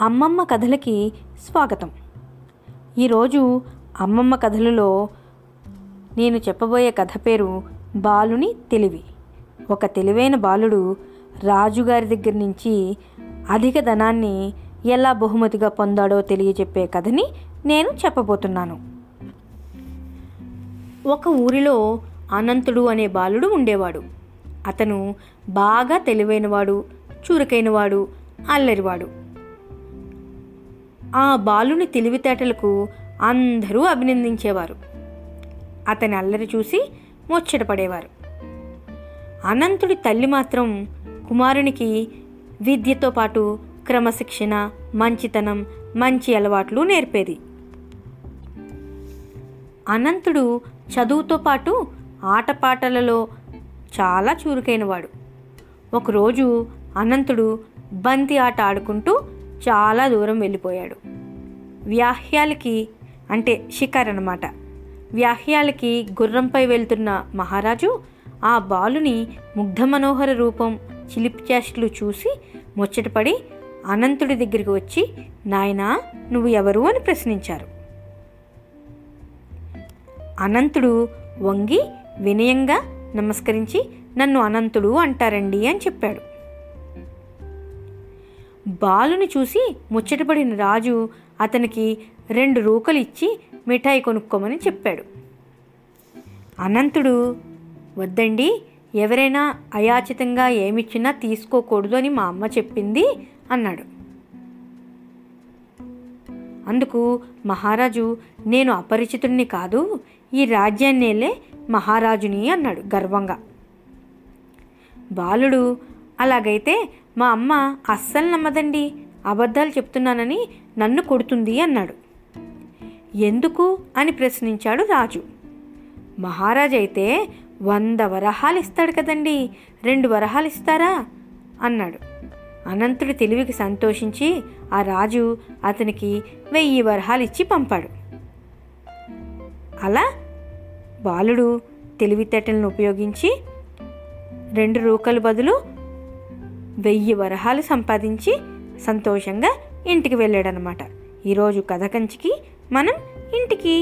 అమ్మమ్మ కథలకి స్వాగతం. ఈరోజు అమ్మమ్మ కథలలో నేను చెప్పబోయే కథ పేరు బాలుని తెలివి. ఒక తెలివైన బాలుడు రాజుగారి దగ్గర నుంచి అధిక ధనాన్ని ఎలా బహుమతిగా పొందాడో తెలియజెప్పే కథని నేను చెప్పబోతున్నాను. ఒక ఊరిలో అనంతుడు అనే బాలుడు ఉండేవాడు. అతను బాగా తెలివైనవాడు చురుకైనవాడు అల్లరివాడు. ఆ బాలుని తెలివితేటలకు అందరూ అభినందించేవారు. అతని అల్లరి చూసి ముచ్చటపడేవారు అనంతుడి తల్లి మాత్రం కుమారునికి విద్యతో పాటు క్రమశిక్షణ మంచితనం మంచి అలవాట్లు నేర్పేది. అనంతుడు చదువుతో పాటు ఆటపాటలలో చాలా చురుకైనవాడు. ఒకరోజు అనంతుడు బంతి ఆట ఆడుకుంటూ చాలా దూరం వెళ్ళిపోయాడు. వ్యాహ్యాలకి అంటే షికార్ అనమాట వ్యాహ్యాలకి గుర్రంపై వెళ్తున్న మహారాజు ఆ బాలుని ముగ్ధ మనోహర రూపం చిలిపి చూసి ముచ్చటపడి అనంతుడి దగ్గరికి వచ్చి నాయనా నువ్వు ఎవరు? అని ప్రశ్నించారు. అనంతుడు వంగి వినయంగా నమస్కరించి నన్ను అనంతుడు అంటారండి అని చెప్పాడు. బాలుని చూసి ముచ్చటపడిన రాజు అతనికి రెండు రూకలు ఇచ్చి మిఠాయి కొనుక్కోమని చెప్పాడు. అనంతుడు వద్దండి ఎవరైనా అయాచితంగా ఏమిచ్చినా తీసుకోకూడదు అని మా అమ్మ చెప్పింది అన్నాడు. అందుకు మహారాజు నేను అపరిచితుడిని కాదు ఈ రాజ్యాన్నేలే మహారాజుని అన్నాడు గర్వంగా. బాలుడు అలాగైతే మా అమ్మ అస్సలు నమ్మదండి. అబద్ధాలు చెప్తున్నానని నన్ను కొడుతుంది అన్నాడు. ఎందుకు? అని ప్రశ్నించాడు రాజు. మహారాజు అయితే వంద వరహాలు ఇస్తాడు కదండి. రెండు వరహాలు ఇస్తారా అన్నాడు. అనంతుడి తెలివికి సంతోషించి ఆ రాజు అతనికి వెయ్యి వరహాలు ఇచ్చి పంపాడు. అలా బాలుడు తెలివితేటలను ఉపయోగించి రెండు రూకలు బదులు వెయ్యి వరహాలు సంపాదించి సంతోషంగా ఇంటికి వెళ్ళాడనమాట ఈరోజు కథ కంచికి మనం ఇంటికి